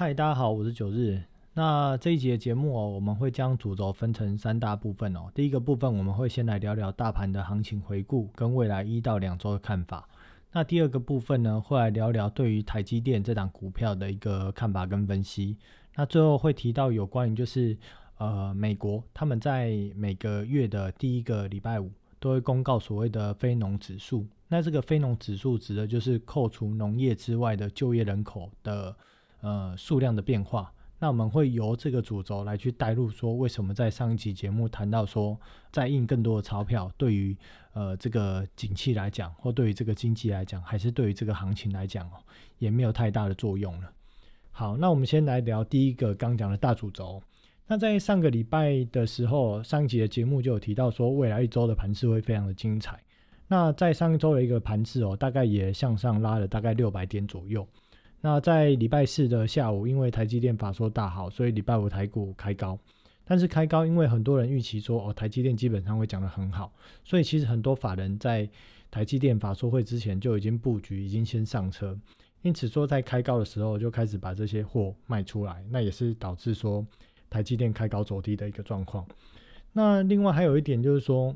嗨，大家好，我是九日。那这一节节目哦，我们会将主轴分成三大部分哦。第一个部分我们会先来聊聊大盘的行情回顾跟未来一到两周的看法。那第二个部分呢，会来聊聊对于台积电这档股票的一个看法跟分析。那最后会提到有关于就是呃美国他们在每个月的第一个礼拜五都会公告所谓的非农指数。那这个非农指数指的就是扣除农业之外的就业人口的呃数量的变化。那我们会由这个主轴来去带入，说为什么在上一集节目谈到说，在印更多的钞票，对于呃这个景气来讲，或对于这个经济来讲，还是对于这个行情来讲哦，也没有太大的作用了。好，那我们先来聊第一个刚讲的大主轴。那在上个礼拜的时候，上一集的节目就有提到说，未来一周的盘势会非常的精彩。那在上一周的一个盘势哦，大概也向上拉了大概六百点左右。那在礼拜四的下午，因为台积电法说大好，所以礼拜五台股开高。但是开高，因为很多人预期说哦，台积电基本上会讲得很好，所以其实很多法人在台积电法说会之前就已经布局，已经先上车。因此说在开高的时候就开始把这些货卖出来，那也是导致说台积电开高走低的一个状况。那另外还有一点就是说。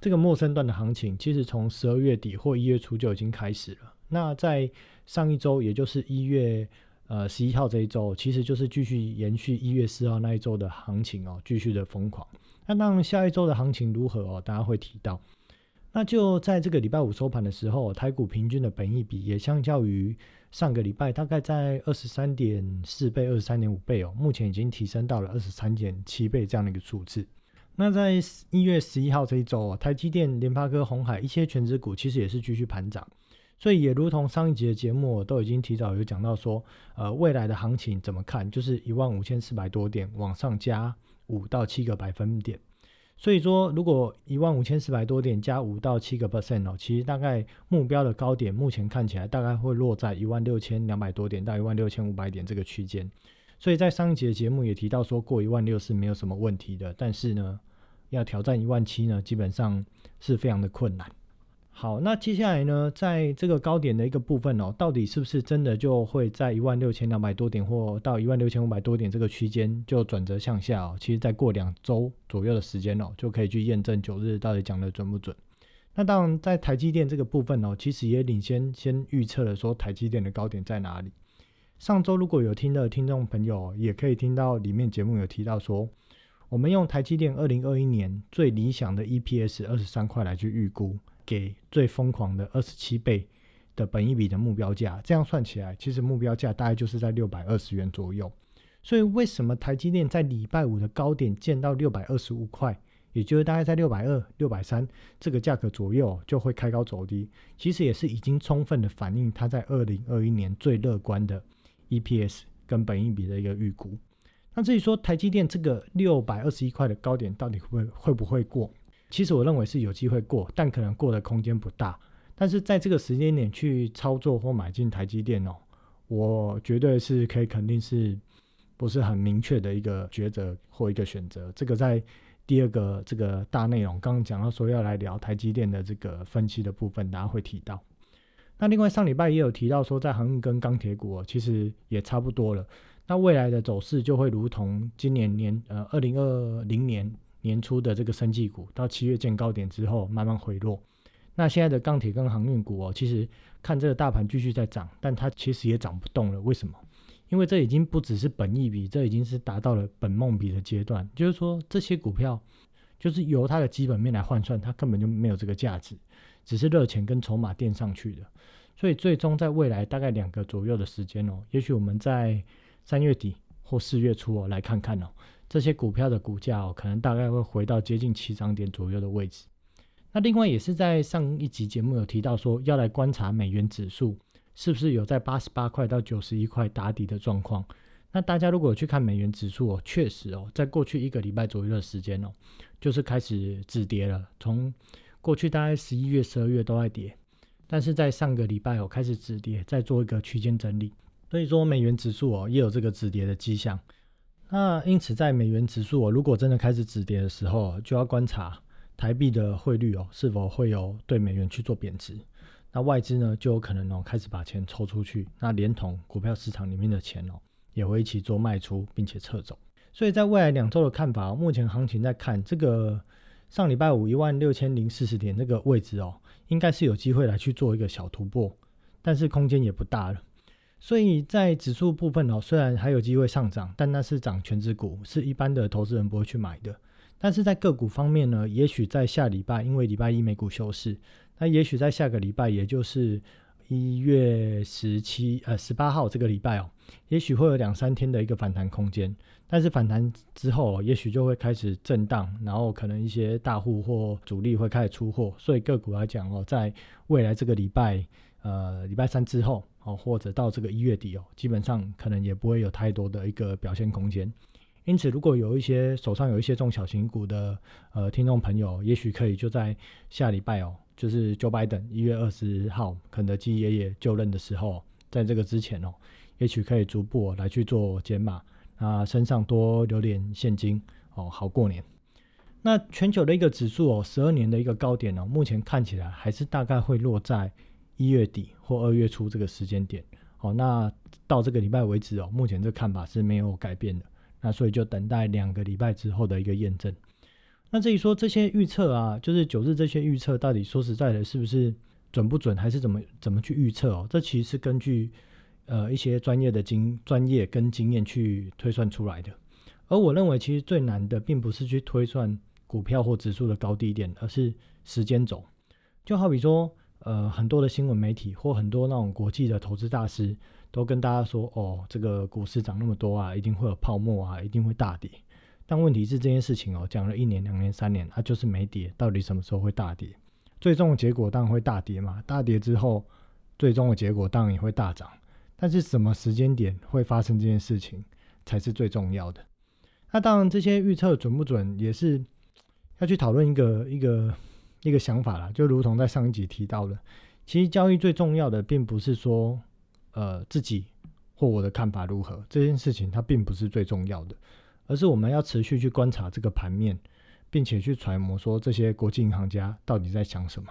这个陌生段的行情，其实从十二月底或一月初就已经开始了。那在上一周，也就是一月呃十一号这一周，其实就是继续延续一月四号那一周的行情哦，继续的疯狂。那当然，下一周的行情如何哦？大家会提到。那就在这个礼拜五收盘的时候，台股平均的本益比也相较于上个礼拜，大概在二十三点四倍、二十三点五倍哦，目前已经提升到了二十三点七倍这样的一个数字。那在一月十一号这一周啊，台积电、联发科、红海一些全指股其实也是继续盘涨，所以也如同上一集的节目都已经提早有讲到说，呃，未来的行情怎么看，就是一万五千四百多点往上加五到七个百分点。所以说，如果一万五千四百多点加五到七个 percent 哦，其实大概目标的高点目前看起来大概会落在一万六千两百多点到一万六千五百点这个区间。所以在上一节节目也提到说过一万六是没有什么问题的，但是呢，要挑战一万七呢，基本上是非常的困难。好，那接下来呢，在这个高点的一个部分哦，到底是不是真的就会在一万六千两百多点或到一万六千五百多点这个区间就转折向下哦？其实再过两周左右的时间哦，就可以去验证九日到底讲的准不准。那当然，在台积电这个部分哦，其实也领先先预测了说台积电的高点在哪里。上周如果有听的听众朋友，也可以听到里面节目有提到说，我们用台积电二零二一年最理想的 EPS 二十三块来去预估，给最疯狂的二十七倍的本一比的目标价，这样算起来，其实目标价大概就是在六百二十元左右。所以为什么台积电在礼拜五的高点见到六百二十五块，也就是大概在六百二、六百三这个价格左右就会开高走低，其实也是已经充分的反映它在二零二一年最乐观的。EPS 跟本益比的一个预估，那至于说台积电这个六百二十一块的高点到底会会不会过？其实我认为是有机会过，但可能过的空间不大。但是在这个时间点去操作或买进台积电哦，我绝对是可以肯定是不是很明确的一个抉择或一个选择。这个在第二个这个大内容刚刚讲到说要来聊台积电的这个分析的部分，大家会提到。那另外上礼拜也有提到说，在航运跟钢铁股其实也差不多了。那未来的走势就会如同今年年呃二零二零年年初的这个生技股，到七月见高点之后慢慢回落。那现在的钢铁跟航运股哦，其实看这个大盘继续在涨，但它其实也涨不动了。为什么？因为这已经不只是本益比，这已经是达到了本梦比的阶段。就是说这些股票就是由它的基本面来换算，它根本就没有这个价值。只是热钱跟筹码垫上去的，所以最终在未来大概两个左右的时间哦，也许我们在三月底或四月初哦来看看哦，这些股票的股价哦，可能大概会回到接近七涨点左右的位置。那另外也是在上一集节目有提到说，要来观察美元指数是不是有在八十八块到九十一块打底的状况。那大家如果去看美元指数哦，确实哦，在过去一个礼拜左右的时间哦，就是开始止跌了，从过去大概十一月、十二月都在跌，但是在上个礼拜哦开始止跌，再做一个区间整理，所以说美元指数哦也有这个止跌的迹象。那因此在美元指数哦如果真的开始止跌的时候，就要观察台币的汇率哦是否会有对美元去做贬值，那外资呢就有可能哦开始把钱抽出去，那连同股票市场里面的钱哦也会一起做卖出，并且撤走。所以在未来两周的看法，目前行情在看这个上礼拜五一万六千零四十点这个位置哦，应该是有机会来去做一个小突破，但是空间也不大了。所以在指数部分哦，虽然还有机会上涨，但那是涨全指股，是一般的投资人不会去买的。但是在个股方面呢，也许在下礼拜，因为礼拜一美股休市，那也许在下个礼拜，也就是一月十七呃十八号这个礼拜哦，也许会有两三天的一个反弹空间。但是反弹之后，也许就会开始震荡，然后可能一些大户或主力会开始出货。所以个股来讲哦，在未来这个礼拜，呃礼拜三之后哦，或者到这个一月底哦，基本上可能也不会有太多的一个表现空间。因此，如果有一些手上有一些中小型股的呃听众朋友，也许可以就在下礼拜哦，就是 Joe Biden 一月二十号肯德基爷爷就任的时候，在这个之前哦，也许可以逐步来去做减码，啊，身上多留点现金哦，好过年。那全球的一个指数哦，十二年的一个高点哦，目前看起来还是大概会落在一月底或二月初这个时间点。哦，那到这个礼拜为止哦，目前这看法是没有改变的。那所以就等待两个礼拜之后的一个验证。那至于说这些预测啊，就是九日这些预测到底说实在的，是不是准不准，还是怎么怎么去预测哦？这其实是根据呃一些专业的经专业跟经验去推算出来的。而我认为其实最难的，并不是去推算股票或指数的高低点，而是时间轴。就好比说，呃，很多的新闻媒体或很多那种国际的投资大师。都跟大家说哦，这个股市涨那么多啊，一定会有泡沫啊，一定会大跌。但问题是这件事情哦，讲了一年、两年、三年，它就是没跌。到底什么时候会大跌？最终的结果当然会大跌嘛。大跌之后，最终的结果当然也会大涨。但是什么时间点会发生这件事情，才是最重要的。那当然，这些预测准不准，也是要去讨论一个一个一个想法啦。就如同在上一集提到的，其实交易最重要的，并不是说。呃，自己或我的看法如何这件事情，它并不是最重要的，而是我们要持续去观察这个盘面，并且去揣摩说这些国际银行家到底在想什么，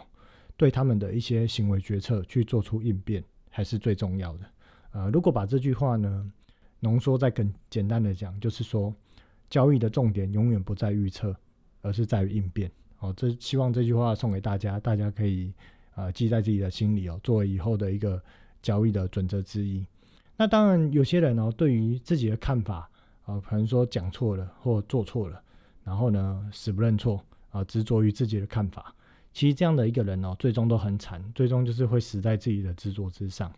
对他们的一些行为决策去做出应变，还是最重要的。呃，如果把这句话呢浓缩再更简单的讲，就是说交易的重点永远不在预测，而是在于应变。哦，这希望这句话送给大家，大家可以呃记在自己的心里哦，作为以后的一个。交易的准则之一。那当然，有些人哦，对于自己的看法啊，可能说讲错了或做错了，然后呢，死不认错啊，执着于自己的看法。其实这样的一个人哦，最终都很惨，最终就是会死在自己的执着之上。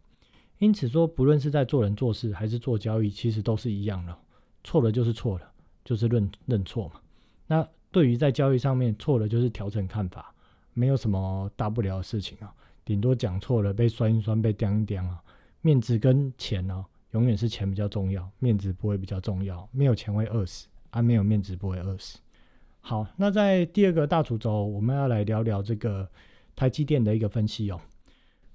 因此说，不论是在做人做事还是做交易，其实都是一样的，错了就是错了，就是认认错嘛。那对于在交易上面错了，就是调整看法，没有什么大不了的事情啊。顶多讲错了，被酸一酸，被刁一刁啊，面子跟钱呢，永远是钱比较重要，面子不会比较重要。没有钱会饿死，啊，没有面子不会饿死。好，那在第二个大主轴，我们要来聊聊这个台积电的一个分析哦。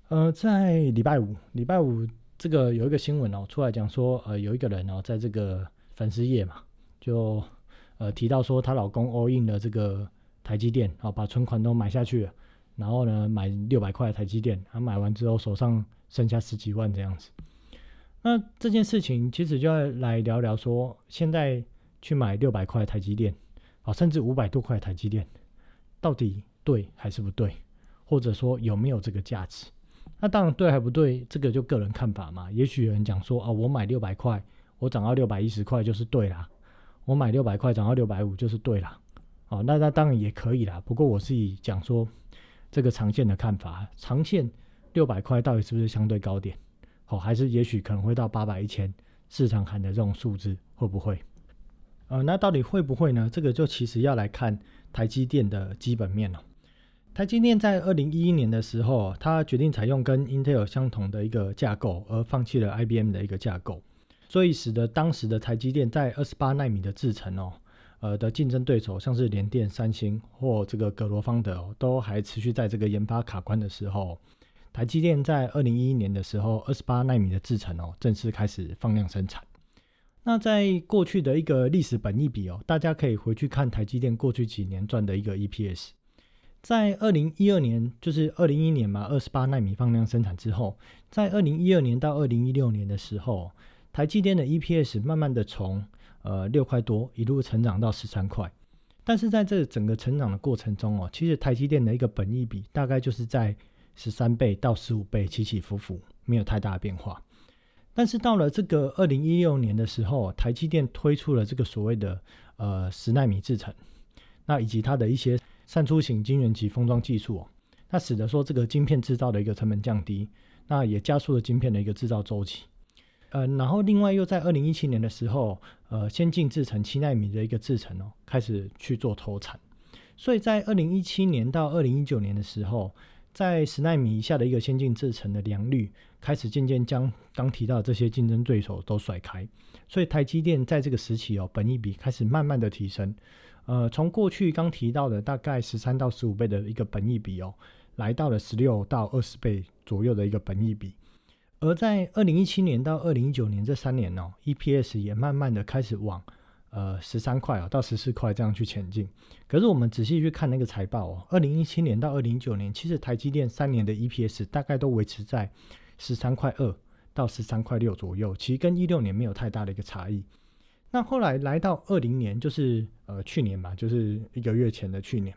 呃，在礼拜五，礼拜五这个有一个新闻哦，出来讲说，呃，有一个人哦，在这个粉丝页嘛，就呃提到说，她老公 all in 了这个台积电，哦，把存款都买下去了。然后呢，买六百块台积电，他买完之后手上剩下十几万这样子。那这件事情其实就要来聊聊说，现在去买六百块台积电，啊，甚至五百多块台积电，到底对还是不对？或者说有没有这个价值？那当然对还不对，这个就个人看法嘛。也许有人讲说，啊，我买六百块，我涨到六百一十块就是对啦；我买六百块涨到六百五就是对啦。哦，那那当然也可以啦。不过我是以讲说。这个长线的看法，长线六百块到底是不是相对高点？好，还是也许可能会到八百、一千，市场喊的这种数字会不会？呃，那到底会不会呢？这个就其实要来看台积电的基本面了。台积电在二零一一年的时候，它决定采用跟 Intel 相同的一个架构，而放弃了 IBM 的一个架构，所以使得当时的台积电在二十八纳米的制程哦。呃的竞争对手，像是联电、三星或这个格罗方德哦，都还持续在这个研发卡关的时候，台积电在二零一一年的时候，二十八纳米的制程哦，正式开始放量生产。那在过去的一个历史本益比哦，大家可以回去看台积电过去几年赚的一个 EPS，在二零一二年，就是二零一一年嘛，二十八纳米放量生产之后，在二零一二年到二零一六年的时候。台积电的 EPS 慢慢的从呃六块多一路成长到十三块，但是在这整个成长的过程中哦，其实台积电的一个本益比大概就是在十三倍到十五倍起起伏伏，没有太大的变化。但是到了这个二零一六年的时候，台积电推出了这个所谓的呃十纳米制程，那以及它的一些散出型晶圆级封装技术哦，那使得说这个晶片制造的一个成本降低，那也加速了晶片的一个制造周期。呃，然后另外又在二零一七年的时候，呃，先进制程七纳米的一个制程哦，开始去做投产，所以在二零一七年到二零一九年的时候，在十纳米以下的一个先进制程的良率开始渐渐将刚提到这些竞争对手都甩开，所以台积电在这个时期哦，本益比开始慢慢的提升，呃，从过去刚提到的大概十三到十五倍的一个本益比哦，来到了十六到二十倍左右的一个本益比。而在二零一七年到二零一九年这三年呢，EPS 也慢慢的开始往呃十三块哦到十四块这样去前进。可是我们仔细去看那个财报哦，二零一七年到二零一九年，其实台积电三年的 EPS 大概都维持在十三块二到十三块六左右，其实跟一六年没有太大的一个差异。那后来来到二零年，就是呃去年吧，就是一个月前的去年，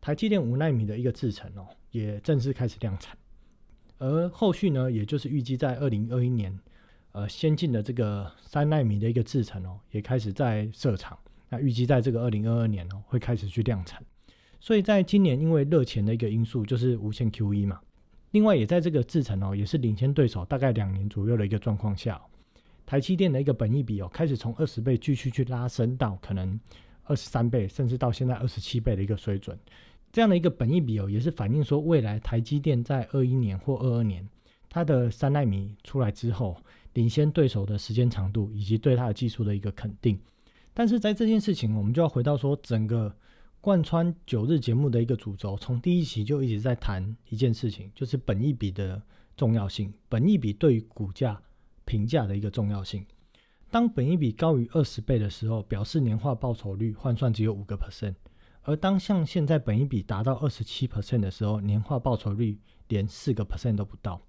台积电五纳米的一个制程哦，也正式开始量产。而后续呢，也就是预计在二零二一年，呃，先进的这个三纳米的一个制程哦，也开始在设厂。那预计在这个二零二二年哦，会开始去量产。所以在今年，因为热钱的一个因素，就是无限 QE 嘛。另外，也在这个制程哦，也是领先对手大概两年左右的一个状况下，台积电的一个本益比哦，开始从二十倍继续去拉升到可能二十三倍，甚至到现在二十七倍的一个水准。这样的一个本益比哦，也是反映说未来台积电在二一年或二二年，它的三纳米出来之后，领先对手的时间长度以及对它的技术的一个肯定。但是在这件事情，我们就要回到说，整个贯穿九日节目的一个主轴，从第一期就一直在谈一件事情，就是本益比的重要性，本益比对于股价评价的一个重要性。当本益比高于二十倍的时候，表示年化报酬率换算只有五个 percent。而当像现在本益比达到二十七 percent 的时候，年化报酬率连四个 percent 都不到。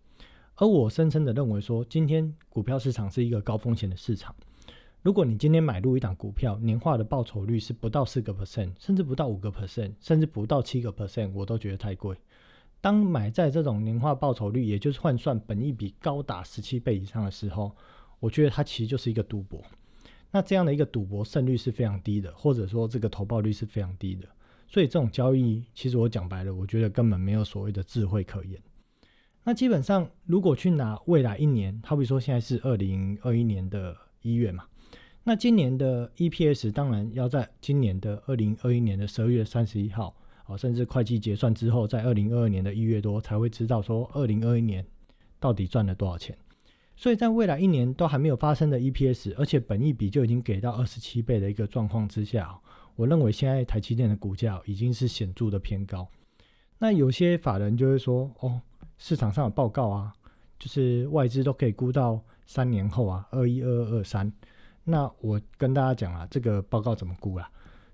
而我深深的认为说，今天股票市场是一个高风险的市场。如果你今天买入一档股票，年化的报酬率是不到四个 percent，甚至不到五个 percent，甚至不到七个 percent，我都觉得太贵。当买在这种年化报酬率，也就是换算本益比高达十七倍以上的时候，我觉得它其实就是一个赌博。那这样的一个赌博胜率是非常低的，或者说这个投报率是非常低的，所以这种交易其实我讲白了，我觉得根本没有所谓的智慧可言。那基本上如果去拿未来一年，好比说现在是二零二一年的一月嘛，那今年的 EPS 当然要在今年的二零二一年的十二月三十一号，哦，甚至会计结算之后，在二零二二年的一月多才会知道说二零二一年到底赚了多少钱。所以在未来一年都还没有发生的 EPS，而且本益比就已经给到二十七倍的一个状况之下，我认为现在台积电的股价已经是显著的偏高。那有些法人就会说，哦，市场上有报告啊，就是外资都可以估到三年后啊，二一、二二、二三。那我跟大家讲啊，这个报告怎么估啊？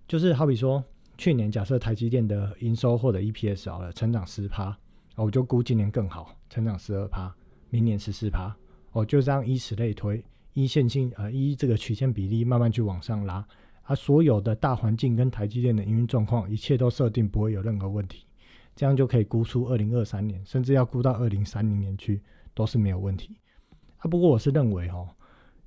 就是好比说，去年假设台积电的营收或者 EPS 好了，成长十趴，我就估今年更好，成长十二趴，明年十四趴。哦，就这样以此类推，依线性呃依这个曲线比例慢慢去往上拉，啊，所有的大环境跟台积电的营运状况，一切都设定不会有任何问题，这样就可以估出二零二三年，甚至要估到二零三零年去都是没有问题。啊，不过我是认为哦，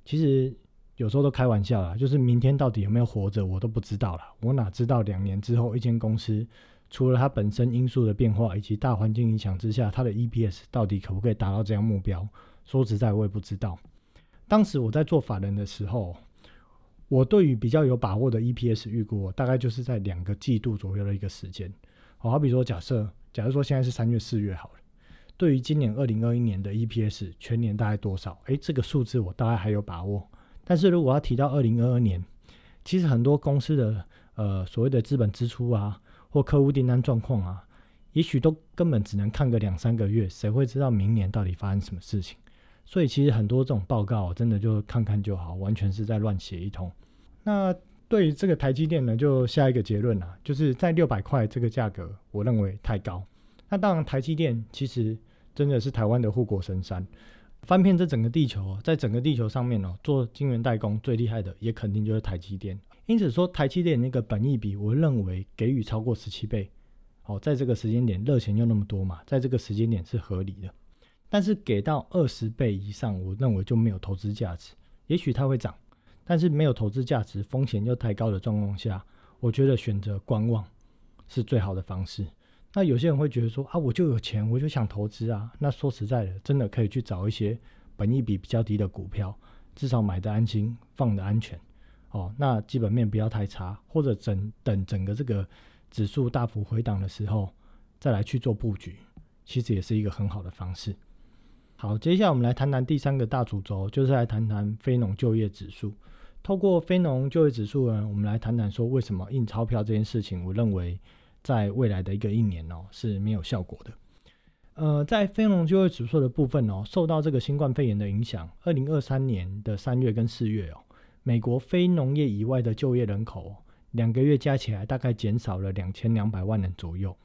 其实有时候都开玩笑啦，就是明天到底有没有活着，我都不知道了。我哪知道两年之后一间公司除了它本身因素的变化以及大环境影响之下，它的 EPS 到底可不可以达到这样目标？说实在，我也不知道。当时我在做法人的时候，我对于比较有把握的 EPS 预估，大概就是在两个季度左右的一个时间。好，好比说，假设，假如说现在是三月、四月好了，对于今年二零二一年的 EPS 全年大概多少？诶，这个数字我大概还有把握。但是如果要提到二零二二年，其实很多公司的呃所谓的资本支出啊，或客户订单状况啊，也许都根本只能看个两三个月，谁会知道明年到底发生什么事情？所以其实很多这种报告真的就看看就好，完全是在乱写一通。那对于这个台积电呢，就下一个结论啊，就是在六百块这个价格，我认为太高。那当然，台积电其实真的是台湾的护国神山，翻遍这整个地球，在整个地球上面哦，做晶圆代工最厉害的也肯定就是台积电。因此说，台积电那个本益比，我认为给予超过十七倍，哦，在这个时间点热钱又那么多嘛，在这个时间点是合理的。但是给到二十倍以上，我认为就没有投资价值。也许它会涨，但是没有投资价值，风险又太高的状况下，我觉得选择观望是最好的方式。那有些人会觉得说啊，我就有钱，我就想投资啊。那说实在的，真的可以去找一些本益比比较低的股票，至少买的安心，放的安全。哦，那基本面不要太差，或者整等整个这个指数大幅回档的时候，再来去做布局，其实也是一个很好的方式。好，接下来我们来谈谈第三个大主轴，就是来谈谈非农就业指数。透过非农就业指数呢，我们来谈谈说为什么印钞票这件事情，我认为。在未来的一个一年哦是没有效果的。呃，在非农就业指数的部分哦，受到这个新冠肺炎的影响，二零二三年的三月跟四月哦，美国非农业以外的就业人口两个月加起来大概减少了两千两百万人左右。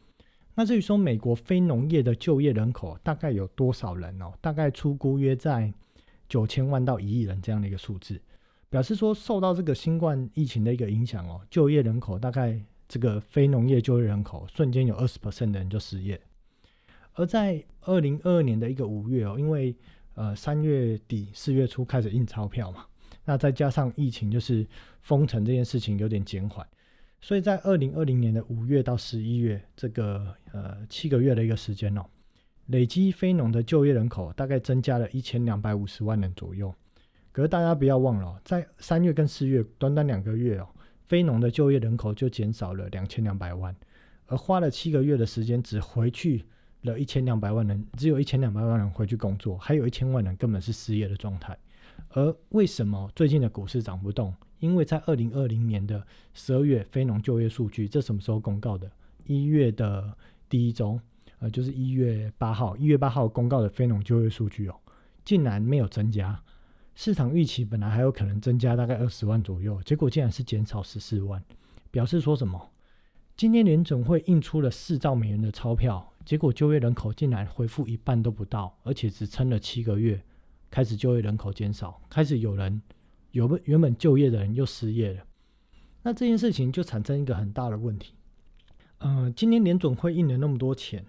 那至于说美国非农业的就业人口大概有多少人哦？大概出估约在九千万到一亿人这样的一个数字，表示说受到这个新冠疫情的一个影响哦，就业人口大概。这个非农业就业人口瞬间有二十 percent 的人就失业，而在二零二二年的一个五月哦，因为呃三月底四月初开始印钞票嘛，那再加上疫情就是封城这件事情有点减缓，所以在二零二零年的五月到十一月这个呃七个月的一个时间哦，累积非农的就业人口大概增加了一千两百五十万人左右。可是大家不要忘了，在三月跟四月短短两个月哦。非农的就业人口就减少了两千两百万，而花了七个月的时间，只回去了一千两百万人，只有一千两百万人回去工作，还有一千万人根本是失业的状态。而为什么最近的股市涨不动？因为在二零二零年的十二月非农就业数据，这什么时候公告的？一月的第一周，呃，就是一月八号，一月八号公告的非农就业数据哦，竟然没有增加。市场预期本来还有可能增加大概二十万左右，结果竟然是减少十四万，表示说什么？今天联总会印出了四兆美元的钞票，结果就业人口竟然恢复一半都不到，而且只撑了七个月，开始就业人口减少，开始有人有原本就业的人又失业了。那这件事情就产生一个很大的问题。嗯，今年联总会印了那么多钱，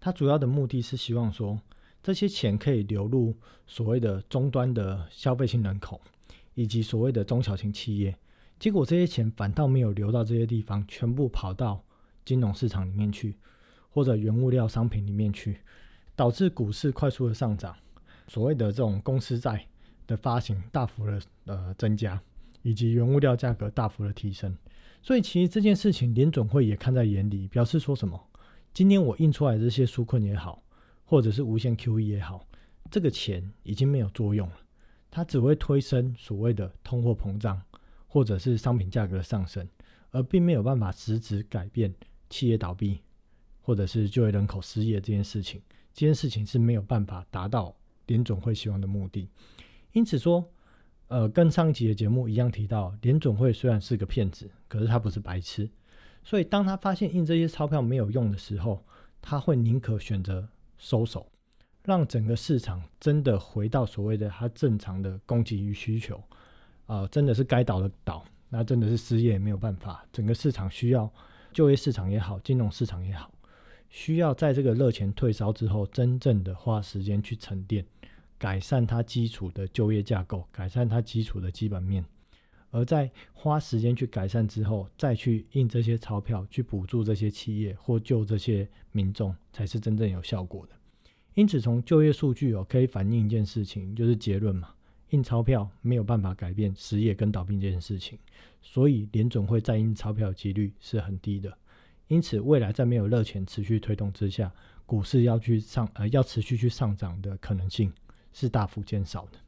它主要的目的是希望说。这些钱可以流入所谓的终端的消费性人口，以及所谓的中小型企业，结果这些钱反倒没有流到这些地方，全部跑到金融市场里面去，或者原物料商品里面去，导致股市快速的上涨，所谓的这种公司债的发行大幅的呃增加，以及原物料价格大幅的提升。所以其实这件事情联总会也看在眼里，表示说什么？今天我印出来这些纾困也好。或者是无限 QE 也好，这个钱已经没有作用了，它只会推升所谓的通货膨胀，或者是商品价格的上升，而并没有办法实质改变企业倒闭，或者是就业人口失业这件事情。这件事情是没有办法达到联总会希望的目的。因此说，呃，跟上一集的节目一样提到，联总会虽然是个骗子，可是他不是白痴，所以当他发现印这些钞票没有用的时候，他会宁可选择。收手，让整个市场真的回到所谓的它正常的供给与需求，啊，真的是该倒的倒，那真的是失业也没有办法，整个市场需要就业市场也好，金融市场也好，需要在这个热钱退烧之后，真正的花时间去沉淀，改善它基础的就业架构，改善它基础的基本面，而在花时间去改善之后，再去印这些钞票去补助这些企业或救这些民众。才是真正有效果的。因此，从就业数据哦，可以反映一件事情，就是结论嘛，印钞票没有办法改变失业跟倒闭这件事情，所以联总会再印钞票的几率是很低的。因此，未来在没有热钱持续推动之下，股市要去上呃要持续去上涨的可能性是大幅减少的。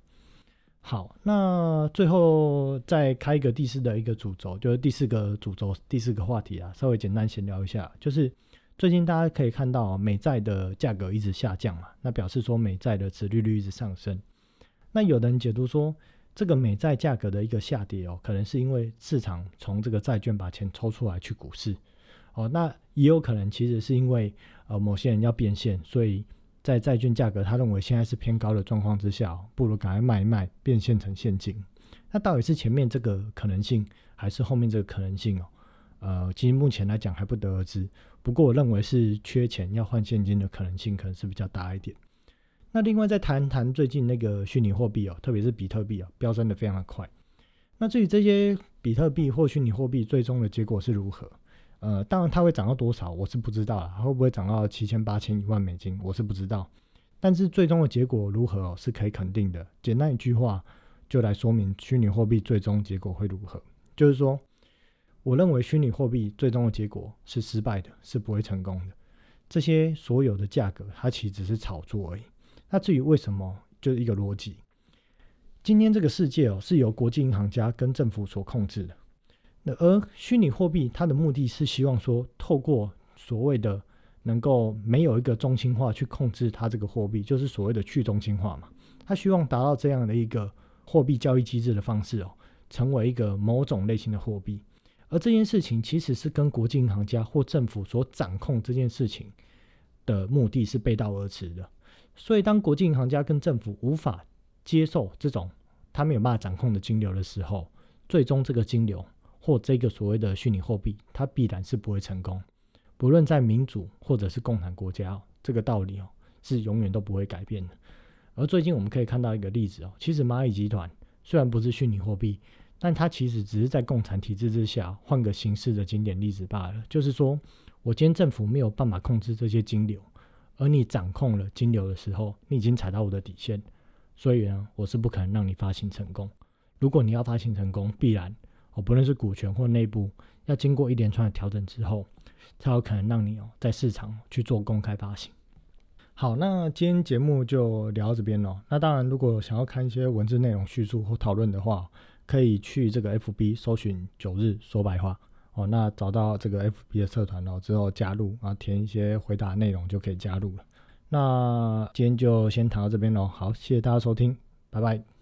好，那最后再开一个第四的一个主轴，就是第四个主轴第四个话题啊，稍微简单闲聊一下，就是。最近大家可以看到美债的价格一直下降嘛，那表示说美债的殖利率一直上升。那有的人解读说，这个美债价格的一个下跌哦，可能是因为市场从这个债券把钱抽出来去股市哦。那也有可能其实是因为呃某些人要变现，所以在债券价格他认为现在是偏高的状况之下，不如赶快卖一卖，变现成现金。那到底是前面这个可能性，还是后面这个可能性哦？呃，其实目前来讲还不得而知。不过我认为是缺钱要换现金的可能性可能是比较大一点。那另外再谈谈最近那个虚拟货币哦，特别是比特币啊，飙升的非常的快。那至于这些比特币或虚拟货币最终的结果是如何？呃，当然它会涨到多少，我是不知道了。会不会涨到七千、八千、一万美金，我是不知道。但是最终的结果如何，是可以肯定的。简单一句话就来说明虚拟货币最终结果会如何，就是说，我认为虚拟货币最终的结果是失败的，是不会成功的。这些所有的价格，它其实只是炒作而已。那至于为什么，就是一个逻辑。今天这个世界哦，是由国际银行家跟政府所控制的。那而虚拟货币，它的目的是希望说，透过所谓的能够没有一个中心化去控制它这个货币，就是所谓的去中心化嘛。它希望达到这样的一个货币交易机制的方式哦，成为一个某种类型的货币。而这件事情其实是跟国际银行家或政府所掌控这件事情的目的是背道而驰的。所以，当国际银行家跟政府无法接受这种他没有办法掌控的金流的时候，最终这个金流或这个所谓的虚拟货币，它必然是不会成功。不论在民主或者是共产国家，这个道理哦是永远都不会改变的。而最近我们可以看到一个例子哦，其实蚂蚁集团虽然不是虚拟货币，但它其实只是在共产体制之下换个形式的经典例子罢了。就是说我今天政府没有办法控制这些金流。而你掌控了金流的时候，你已经踩到我的底线，所以呢，我是不可能让你发行成功。如果你要发行成功，必然哦，不论是股权或内部，要经过一连串的调整之后，才有可能让你哦在市场去做公开发行。好，那今天节目就聊到这边喽。那当然，如果想要看一些文字内容叙述或讨论的话，可以去这个 FB 搜寻“九日说白话”。哦，那找到这个 FB 的社团了之后加入，啊填一些回答内容就可以加入了。那今天就先谈到这边喽，好，谢谢大家收听，拜拜。